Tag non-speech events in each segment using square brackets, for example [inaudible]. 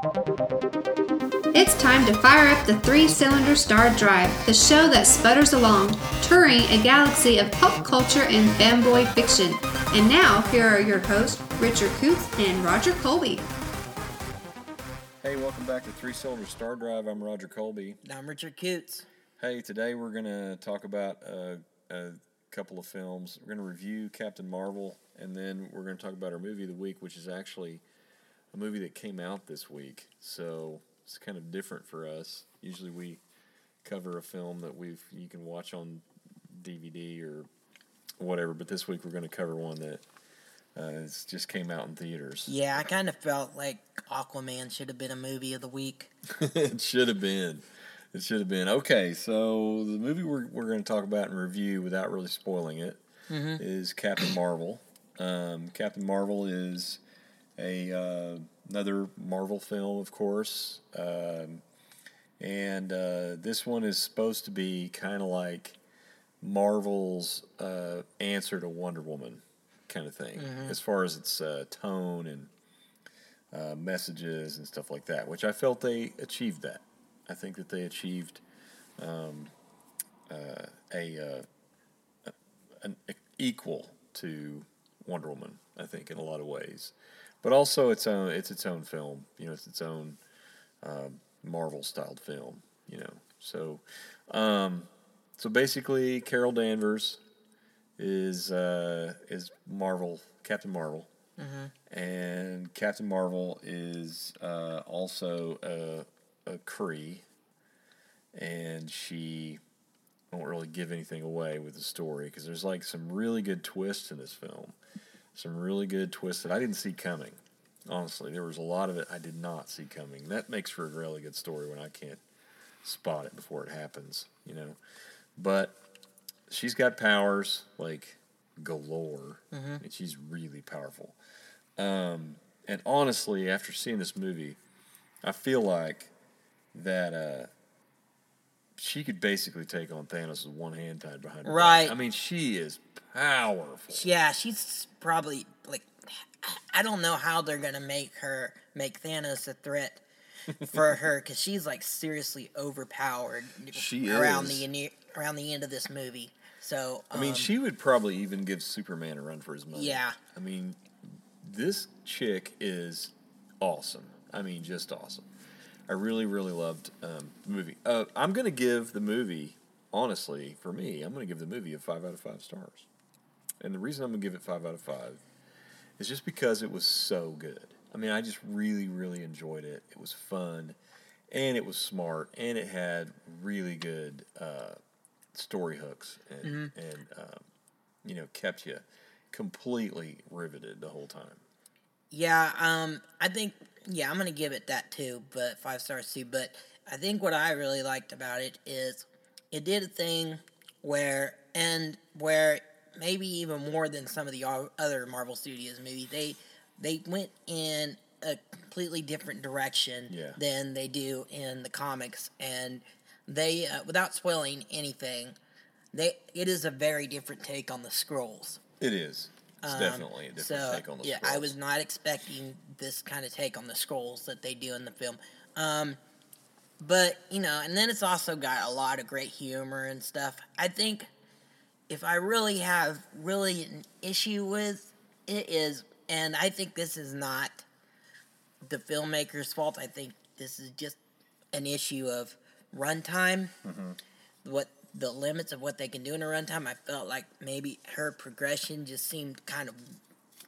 It's time to fire up the three cylinder Star Drive, the show that sputters along, touring a galaxy of pop culture and fanboy fiction. And now, here are your hosts, Richard Coots and Roger Colby. Hey, welcome back to Three Cylinder Star Drive. I'm Roger Colby. And I'm Richard Coots. Hey, today we're going to talk about a, a couple of films. We're going to review Captain Marvel, and then we're going to talk about our movie of the week, which is actually a movie that came out this week. So it's kind of different for us. Usually we cover a film that we've you can watch on DVD or whatever, but this week we're going to cover one that uh, just came out in theaters. Yeah, I kind of felt like Aquaman should have been a movie of the week. [laughs] it should have been. It should have been. Okay, so the movie we're, we're going to talk about and review without really spoiling it is Captain Marvel. Um, Captain Marvel is a uh, another Marvel film, of course, um, and uh, this one is supposed to be kind of like Marvel's uh, answer to Wonder Woman, kind of thing, as far as its uh, tone and uh, messages and stuff like that. Which I felt they achieved that. I think that they achieved um, uh, a, uh, an equal to Wonder Woman. I think in a lot of ways, but also its own it's its own film. You know, it's its own um, Marvel styled film. You know, so um, so basically, Carol Danvers is uh, is Marvel Captain Marvel, and Captain Marvel is uh, also a, a Kree, and she won't really give anything away with the story because there's like some really good twists in this film, some really good twists that I didn't see coming. Honestly, there was a lot of it I did not see coming. That makes for a really good story when I can't spot it before it happens, you know. But she's got powers like galore, and she's really powerful. Um, and honestly, after seeing this movie, I feel like that uh, she could basically take on Thanos with one hand tied behind her. back. Right. I mean, she is powerful. Yeah, she's probably like I don't know how they're gonna make her make Thanos a threat for her because she's like seriously overpowered She around is. the around the end of this movie. So I mean, um, she would probably even give Superman a run for his money. Yeah. I mean, this chick is awesome. I mean, just awesome. I really, really loved um, the movie. Uh, I'm going to give the movie, honestly, for me, I'm going to give the movie a five out of five stars. And the reason I'm going to give it five out of five is just because it was so good. I mean, I just really, really enjoyed it. It was fun, and it was smart, and it had really good uh, story hooks, and and um, you know kept you completely riveted the whole time. Yeah, um, I think yeah, I'm gonna give it that too, but five stars too. But I think what I really liked about it is it did a thing where and where maybe even more than some of the other Marvel Studios movies, they they went in a completely different direction Yeah. than they do in the comics, and they uh, without spoiling anything, they it is a very different take on the Skrulls. It is. It's definitely a different Um, So take on the yeah, I was not expecting this kind of take on the Skrulls that they do in the film. Um, but you know, and then it's also got a lot of great humor and stuff. I think if I really have really an issue with it is, and I think this is not the filmmaker's fault. I think this is just an issue of runtime. What the limits of what they can do in a runtime. I felt like maybe her progression just seemed kind of,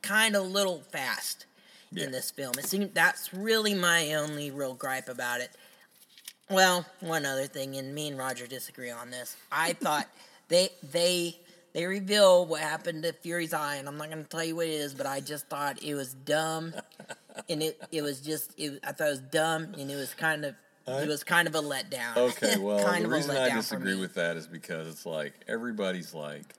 kind of little fast Yeah. in this film. It seemed that's really my only real gripe about it. Well, one other thing, and me and Roger disagree on this. I [laughs] thought they they they reveal what happened to Fury's eye, and I'm not going to tell you what it is, but I just thought it was dumb, and it it was just it, I thought it was dumb, and it was kind of it was kind of a letdown. Okay, [laughs] well, kind the reason I disagree with that is because it's like everybody's like,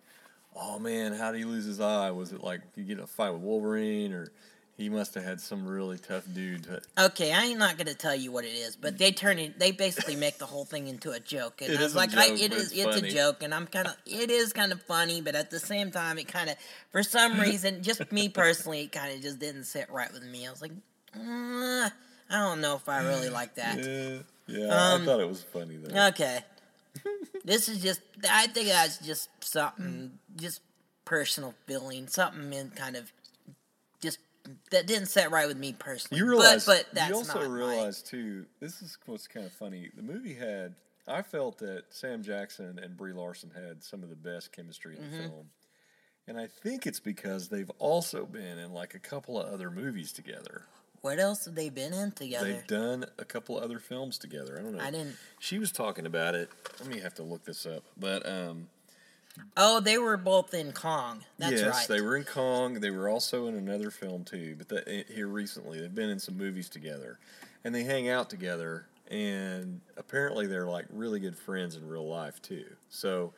"Oh man, how did he lose his eye? Was it like you get a fight with Wolverine, or he must have had some really tough dude?" To, [laughs] Okay, I ain't not gonna tell you what it is, but they turn it. They basically make the whole thing into a joke, and It I was like, I, joke, it but is. it's It's, a joke, and I'm kind of. It is kind of funny, but at the same time, it kind of, for some [laughs] reason, just me personally, it kind of just didn't sit right with me. I was like, uh, I don't know if I really [laughs] like that. Yeah, yeah. Um, I thought it was funny though. Okay. [laughs] this is just, I think that's just something, just personal feeling, something in kind of, just, that didn't set right with me personally. You realize, but, but that's you also realize too. This is what's kind of funny. The movie had. I felt that Sam Jackson and Brie Larson had some of the best chemistry in the Mm-hmm. film, and I think it's because they've also been in like a couple of other movies together. What else have they been in together? They've done a couple other films together. I don't know. I didn't. She was talking about it. Let me have to look this up. But um, Oh, they were both in Kong. That's yes, right. they were in Kong. They were also in another film too. But the, eh, here recently, they've been in some movies together, and they hang out together. And apparently, they're like really good friends in real life too. So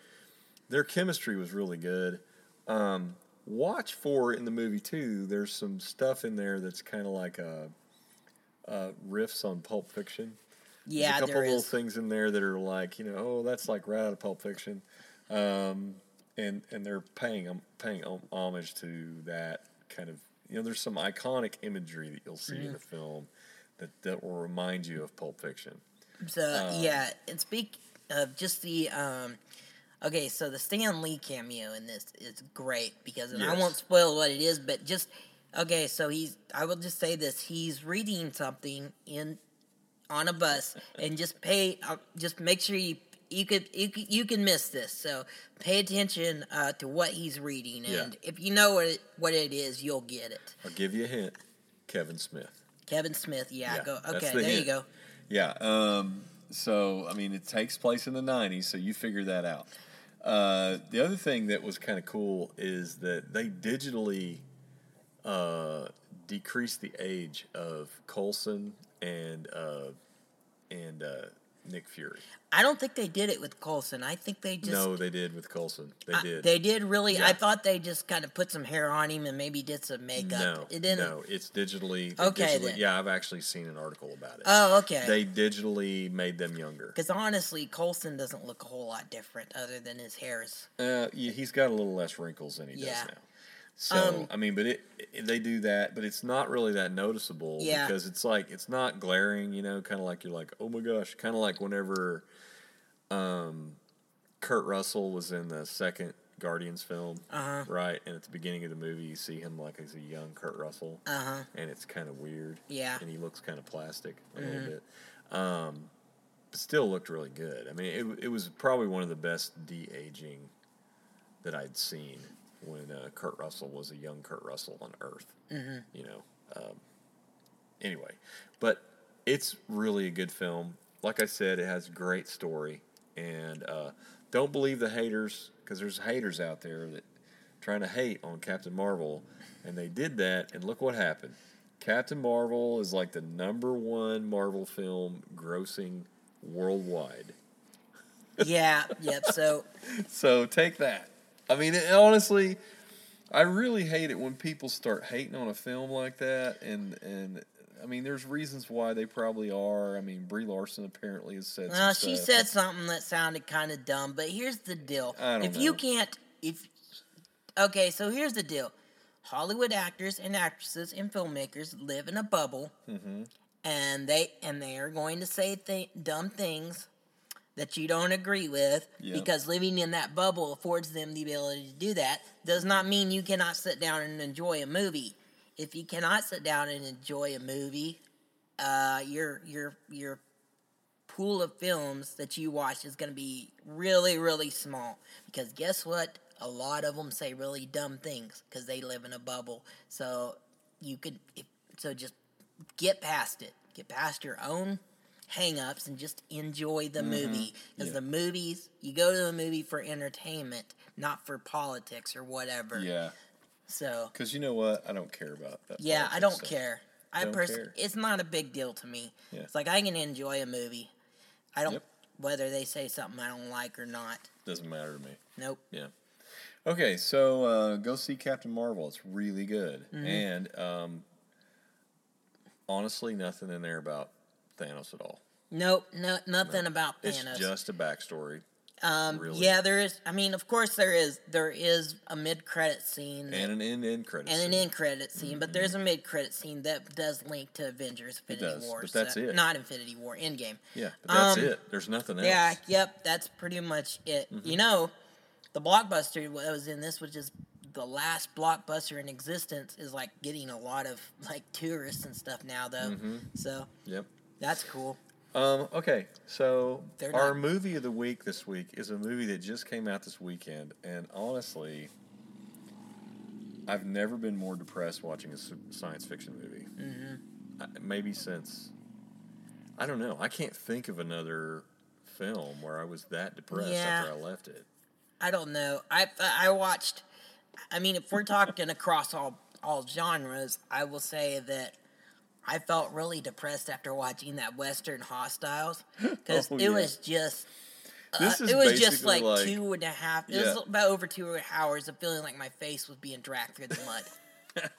their chemistry was really good. Um, watch for in the movie too. There's some stuff in there that's kind of like a, uh riffs on Pulp Fiction. There's yeah, a couple there little is. things in there that are like, you know, oh, that's like right out of Pulp Fiction, um, and and they're paying um, paying homage to that kind of, you know, there's some iconic imagery that you'll see Mm-hmm. in the film that that will remind you of Pulp Fiction. So yeah, and speak of just the um, okay, so the Stan Lee cameo in this is great because and I won't spoil what it is, but just okay, so he's I will just say this: he's reading something in on a bus, [laughs] and just pay, uh, just make sure you. You could, you you can miss this, so pay attention uh, to what he's reading, Yeah. and if you know what it, what it is, you'll get it. I'll give you a hint, Kevin Smith. Kevin Smith, yeah, Yeah, go okay, the there you go. Yeah. Um, so, I mean, it takes place in the 90s, so you figure that out. Uh, the other thing that was kind of cool is that they digitally uh, decreased the age of Coulson and uh, and uh, Nick Fury. I don't think they did it with Coulson. I think they just no, they did with Coulson. They I- did. they did really. Yeah. I thought they just kind of put some hair on him and maybe did some makeup. no, it didn't. no, it's digitally. Okay, digitally- then. Yeah, I've actually seen an article about it. Oh, okay. They digitally made them younger. Because honestly, Coulson doesn't look a whole lot different other than his hairs. Uh, yeah, he's got a little less wrinkles than he Yeah. does now. So Um, I mean, but it, it- they do that, but it's not really that noticeable Yeah. because it's like it's not glaring, you know, kind of like you're like, oh my gosh, kind of like whenever, um, Kurt Russell was in the second Guardians film, Uh-huh. right? And at the beginning of the movie, you see him like as a young Kurt Russell, Uh huh. and it's kind of weird. Yeah. and he looks kind of plastic a Mm-hmm. little bit. Um, but still looked really good. I mean, it, it was probably one of the best de aging that I'd seen when uh, Kurt Russell was a young Kurt Russell on Earth. Mm-hmm. You know. Um, anyway, but it's really a good film. Like I said, it has a great story, and uh, don't believe the haters because there's haters out there that trying to hate on Captain Marvel, and they did that, and look what happened. Captain Marvel is like the number one Marvel film grossing worldwide. Yeah. yep. So [laughs] So take that. I mean, it, honestly, I really hate it when people start hating on a film like that, and and I mean, there's reasons why they probably are. I mean, Brie Larson apparently has said. some she stuff. said something that sounded kind of dumb, but here's the deal: I don't if you can't, if okay, so here's the deal: Hollywood actors and actresses and filmmakers live in a bubble, Mm-hmm. and they and they are going to say th- dumb things that you don't agree with Yep. because living in that bubble affords them the ability to do that does not mean you cannot sit down and enjoy a movie. If you cannot sit down and enjoy a movie uh, your your your pool of films that you watch is going to be really really small because guess what? A lot of them say really dumb things because they live in a bubble. So you could if, so just get past it. Get past your own hang-ups and just enjoy the movie because Mm-hmm. Yeah. the movies you go to a movie for entertainment not for politics or whatever Yeah, so because you know what? I don't care about that. yeah i don't stuff. care i personally it's not a big deal to me Yeah. it's like i can enjoy a movie i don't Yep. whether they say something i don't like or not Doesn't matter to me. nope Yeah. Okay, so uh, go see Captain Marvel. It's really good, Mm-hmm. and um, honestly, nothing in there about Thanos at all. nope no, nothing about Thanos. It's just a backstory. Um, really. Yeah, there is. I mean, of course, there is. There is a mid-credit scene and an end end credit. and an scene. end credit scene, but there's a mid credit scene that does link to Avengers Infinity does, War. but that's so- it. Not Infinity War, Endgame. Yeah, but that's Um, it. There's nothing else. Yeah, yep, that's pretty much it. Mm-hmm. You know, the blockbuster that was in this, which is the last blockbuster in existence, is like getting a lot of like tourists and stuff now, though. Mm-hmm. So Yep. That's cool. Um, okay, so They're our not- movie of the week this week is a movie that just came out this weekend, and honestly, I've never been more depressed watching a science fiction movie. Mm-hmm. Maybe since I don't know. I can't think of another film where I was that depressed Yeah. after I left it. I don't know. I I watched. I mean, if we're talking [laughs] across all all genres, I will say that I felt really depressed after watching that Western Hostiles because [gasps] Oh, it yeah. was just. Uh, it was just like, like- two and a half. It Yeah. was about over two hours of feeling like my face was being dragged through the mud. [laughs]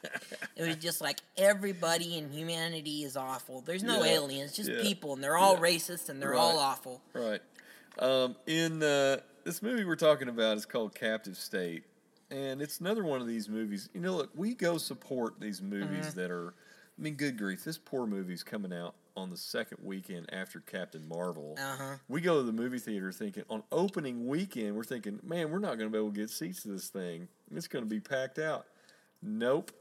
it was just like everybody in humanity is awful. There's no Yeah. aliens, just people, and they're all racist and they're all awful. Right. Um, in uh, this movie we're talking about is called Captive State, and it's another one of these movies. You know, look, we go support these movies Mm-hmm. that are. I mean, good grief, this poor movie's coming out on the second weekend after Captain Marvel. Uh-huh. We go to the movie theater thinking on opening weekend, we're thinking, man, we're not going to be able to get seats to this thing. It's going to be packed out. Nope.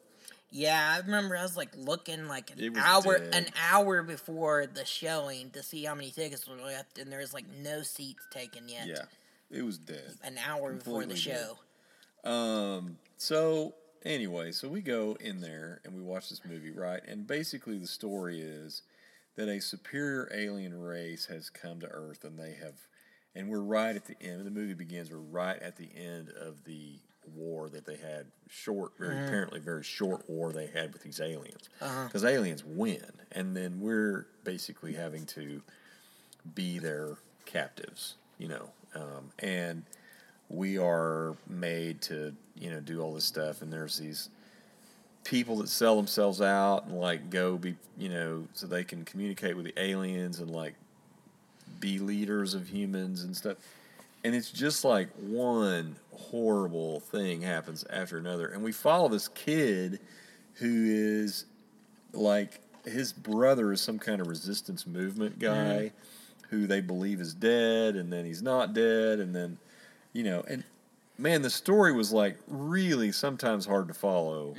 Yeah, I remember I was like looking like an hour dead. an hour before the showing to see how many tickets were left, and there was like no seats taken yet. Yeah, it was dead. An hour before the Completely dead. show. Um. So anyway, so we go in there and we watch this movie, right? And basically, the story is that a superior alien race has come to Earth, and they have, and we're right at the end. The movie begins. We're right at the end of the war that they had, short, very apparently very short war they had with these aliens, because aliens win, and then we're basically having to be their captives, you know, um, and we are made to you know do all this stuff and there's these people that sell themselves out and like go be you know so they can communicate with the aliens and like be leaders of humans and stuff. And it's just like one horrible thing happens after another. And we follow this kid who is like his brother is some kind of resistance movement guy mm-hmm. who they believe is dead and then he's not dead and then you know and man the story was like really sometimes hard to follow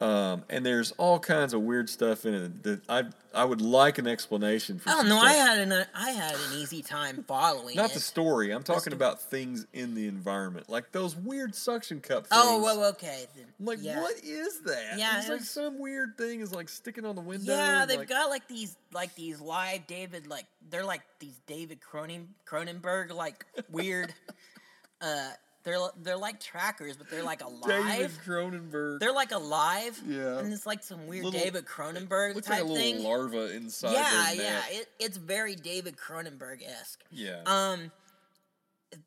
um, and there's all kinds of weird stuff in it that I I would like an explanation for. I don't some know. I had an I had an easy time following Not it. the story. I'm talking about things in the environment, like those weird suction cup things. oh, well, okay. then, Like yeah. what is that? Yeah, it's it like was- some weird thing is like sticking on the window. Yeah, they've like, got like these like these live David like they're like these David Cronin Cronenberg like weird. [laughs] uh, they're they're like trackers, but they're like [laughs] alive. David Cronenberg. They're like alive. Yeah. And it's like some weird Little- David Cronenberg looks type like a little thing. larva inside. yeah, yeah. It, it's very David Cronenberg esque. yeah. Um,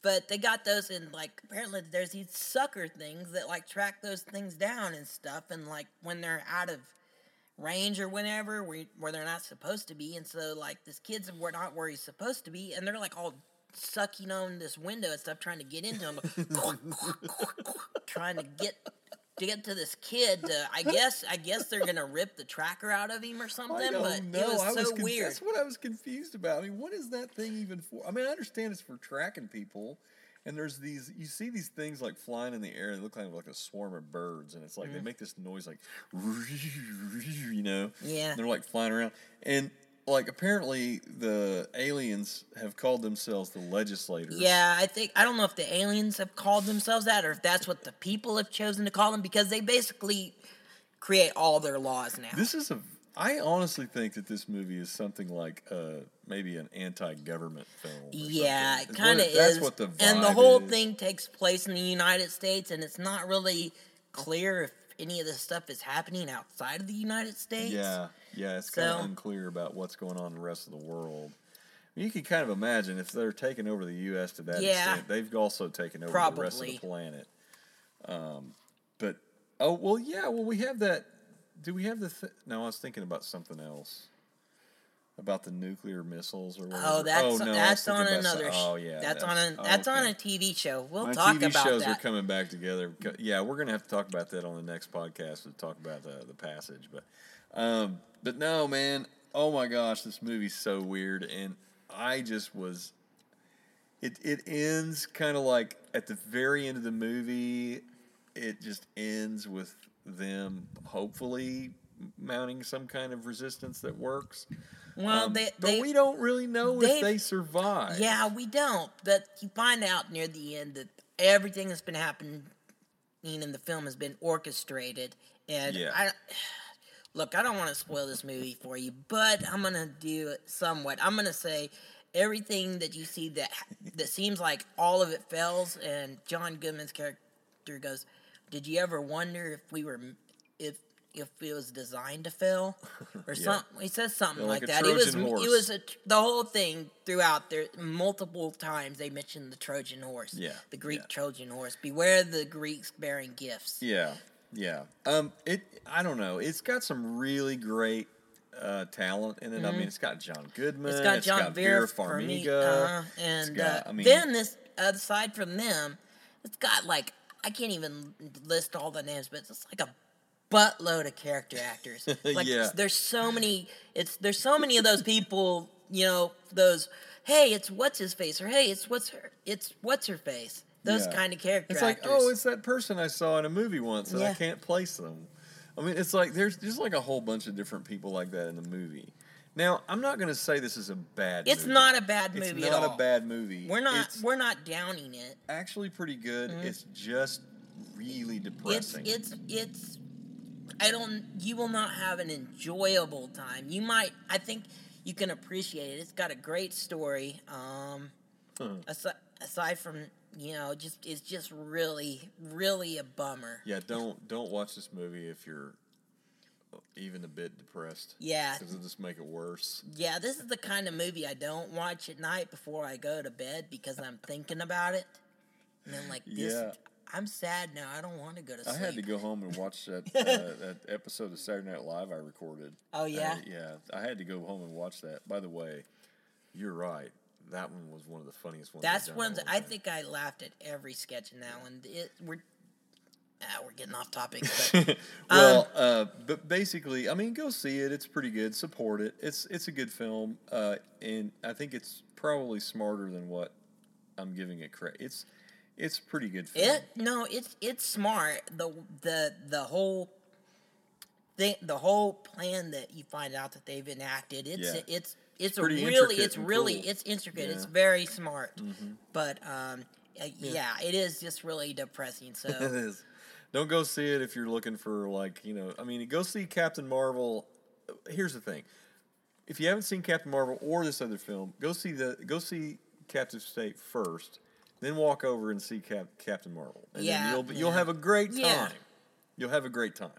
but they got those in like apparently there's these sucker things that like track those things down and stuff, and like when they're out of range or whenever where, where they're not supposed to be, and so like this kid's were not where he's supposed to be, and they're like all sucking on this window and stuff, trying to get into him, [laughs] trying to get. To get to this kid, to, I guess I guess they're gonna rip the tracker out of him or something. I but know. it was I so was conf- weird. That's what I was confused about. I mean, what is that thing even for? I mean, I understand it's for tracking people, and there's these. You see these things like flying in the air. They look of like a swarm of birds, and it's like Mm-hmm. they make this noise like, [laughs] you know. Yeah. And they're like flying around, and like apparently the aliens have called themselves the legislators. Yeah, I think I don't know if the aliens have called themselves that or if that's what the people have chosen to call them because they basically create all their laws now. This is a. I honestly think that this movie is something like uh, maybe an anti-government film. yeah, something. it kind of is. That's what the and the whole is. thing takes place in the United States, and it's not really clear if any of this stuff is happening outside of the United States. Yeah, yeah, it's kind So- of unclear about what's going on in the rest of the world. You can kind of imagine if they're taking over the U.S. to that Yeah. extent, they've also taken over the rest of the planet. Um, but oh well, yeah. Well, we have that. Do we have the? Th- no, I was thinking about something else. about the nuclear missiles or whatever. Oh, that's no, that's on another. some- Oh yeah, that's that- on a oh, that's on a TV show. We'll My talk TV about shows that. are coming back together. Yeah, we're gonna have to talk about that on the next podcast to talk about the the passage. But, um, but no, man. Oh my gosh, this movie's so weird, and I just was. It it ends kind of like at the very end of the movie. It just ends with them hopefully mounting some kind of resistance that works. well, Um, they, but they we don't really know they- if they survive. Yeah, we don't. But you find out near the end that everything that's been happening in the film has been orchestrated. And Yeah. I look, I don't want to spoil this movie for you, but I'm gonna do it somewhat. I'm gonna say everything that you see that that seems like all of it fails, and John Goodman's character goes, "Did you ever wonder if we were if if it was designed to fail [laughs] or Yeah. something?" He says something Yeah, like like, that. It was horse. it was a, the whole thing throughout there multiple times they mentioned the Trojan horse. Yeah, The Greek yeah. Trojan horse. Beware the Greeks bearing gifts. Yeah, yeah. Um, it. I don't know. It's got some really great uh, talent in it. I mean, it's got John Goodman. Mm-hmm. It's got John Vera Vera Farmiga. Farmiga, uh, and got- uh, I mean, then this aside from them, it's got like I can't even list all the names, but it's like a buttload of character actors. [laughs] Like Yeah. there's so many. It's there's so many of those people. You know those. Hey, it's what's his face, or hey, it's what's her. It's what's her face. Those Yeah. kind of characters. It's like, actors. oh, it's that person I saw in a movie once, and I can't place them. I mean, it's like there's just like a whole bunch of different people like that in the movie. Now, I'm not going to say this is a bad. It's movie. not a bad movie. It's not a bad movie. We're not. It's we're not downing it. actually pretty good. Mm-hmm. It's just really It's depressing. it's it's. I don't. You will not have an enjoyable time. You might. I think you can appreciate it. It's got a great story. Um, Huh. aside, aside from you know, just it's just really, really a bummer. Yeah, don't don't watch this movie if you're even a bit depressed. Yeah, because it'll just make it worse. yeah. This is the kind of movie I don't watch at night before I go to bed because I'm thinking about it, and then like this. Yeah. I'm sad now. I don't want to go to sleep. I had to go home and watch that [laughs] uh, that episode of Saturday Night Live I recorded. Oh, yeah? Uh, yeah. I had to go home and watch that. By the way, you're right. That one was one of the funniest ones. That's one. in a long I time. think I laughed at every sketch in that one. It, we're ah, we're getting off topic. But [laughs] well, Um, uh, but basically, I mean, go see it. It's pretty good. Support it. It's it's a good film, uh, and I think it's probably smarter than what I'm giving it credit. It's it's a pretty good film. it no, it's it's smart. The the the whole thing, the whole plan that you find out that they've enacted. It's Yeah. it's it's a really it's really cool. it's intricate. It's Yeah. Mm-hmm. very smart. But um, uh, yeah. it is just really depressing. So [laughs] is. Don't go see it if you're looking for like you know. I mean, go see Captain Marvel. Here's the thing: if you haven't seen Captain Marvel or this other film, go see the go see Captive State first, then walk over and see Cap, Captain Marvel, and Yeah, then you'll you'll have a great time. Yeah. You'll have a great time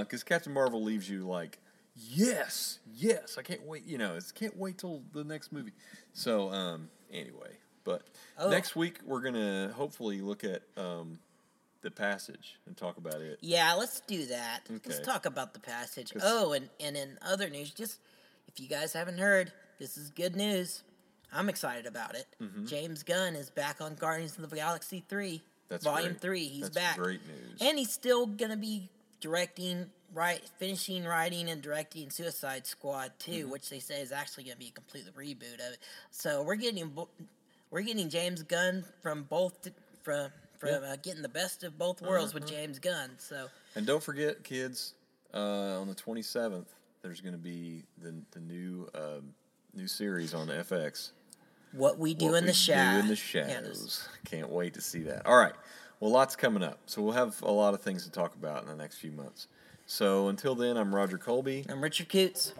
because Captain Marvel leaves you like, yes, yes, I can't wait. You know, it's can't wait till the next movie. So um, anyway, but Oh. next week we're gonna hopefully look at um, the passage and talk about it. Yeah, let's do that. Let's talk about the passage. Oh, and, and in other news, just if you guys haven't heard, this is good news. I'm excited about it. Mm-hmm. James Gunn is back on Guardians of the Galaxy 3, That's Volume great. 3. He's That's back. Great news. And he's still going to be directing, right, finishing writing and directing Suicide Squad 2, Mm-hmm. which they say is actually going to be a complete reboot of it. So we're getting we're getting James Gunn from both from from Yeah. Uh-huh. uh, getting the best of both worlds with James Gunn. So And don't forget, kids, uh, on the 27th, there's going to be the the new um, new series on FX. what we do What in We the shadows. Do in the shadows. Can't wait to see that. All right. Well, lots coming up. So we'll have a lot of things to talk about in the next few months. So until then, I'm Roger Colby. I'm Richard Coots.